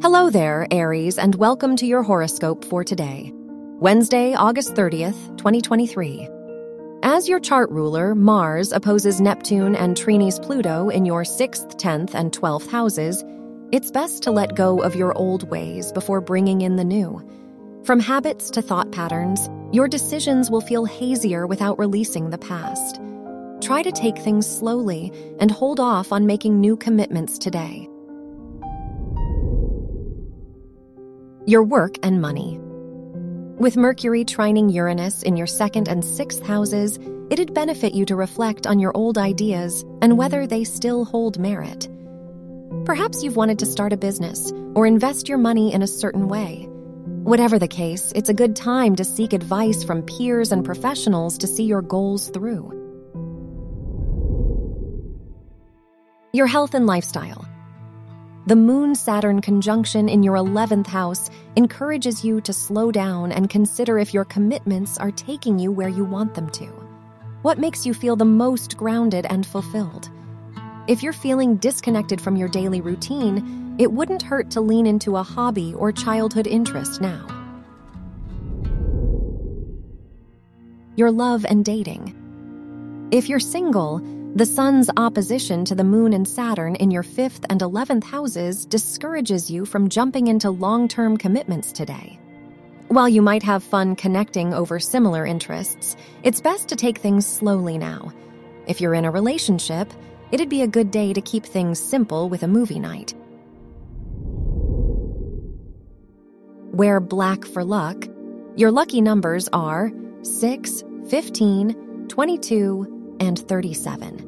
Hello there, Aries, and welcome to your horoscope for today, Wednesday, August 30th, 2023. As your chart ruler, Mars opposes Neptune and trines Pluto in your 6th, 10th, and 12th houses, it's best to let go of your old ways before bringing in the new. From habits to thought patterns, your decisions will feel hazier without releasing the past. Try to take things slowly and hold off on making new commitments today. Your work and money. With Mercury trining Uranus in your second and sixth houses, it'd benefit you to reflect on your old ideas and whether they still hold merit. Perhaps you've wanted to start a business or invest your money in a certain way. Whatever the case, it's a good time to seek advice from peers and professionals to see your goals through. Your health and lifestyle. The Moon Saturn conjunction in your 11th house encourages you to slow down and consider if your commitments are taking you where you want them to. What makes you feel the most grounded and fulfilled? If you're feeling disconnected from your daily routine, it wouldn't hurt to lean into a hobby or childhood interest now. Your love and dating. If you're single, the Sun's opposition to the Moon and Saturn in your 5th and 11th houses discourages you from jumping into long term commitments today. While you might have fun connecting over similar interests, it's best to take things slowly now. If you're in a relationship, it'd be a good day to keep things simple with a movie night. Wear black for luck. Your lucky numbers are 6, 15, 22, and 37.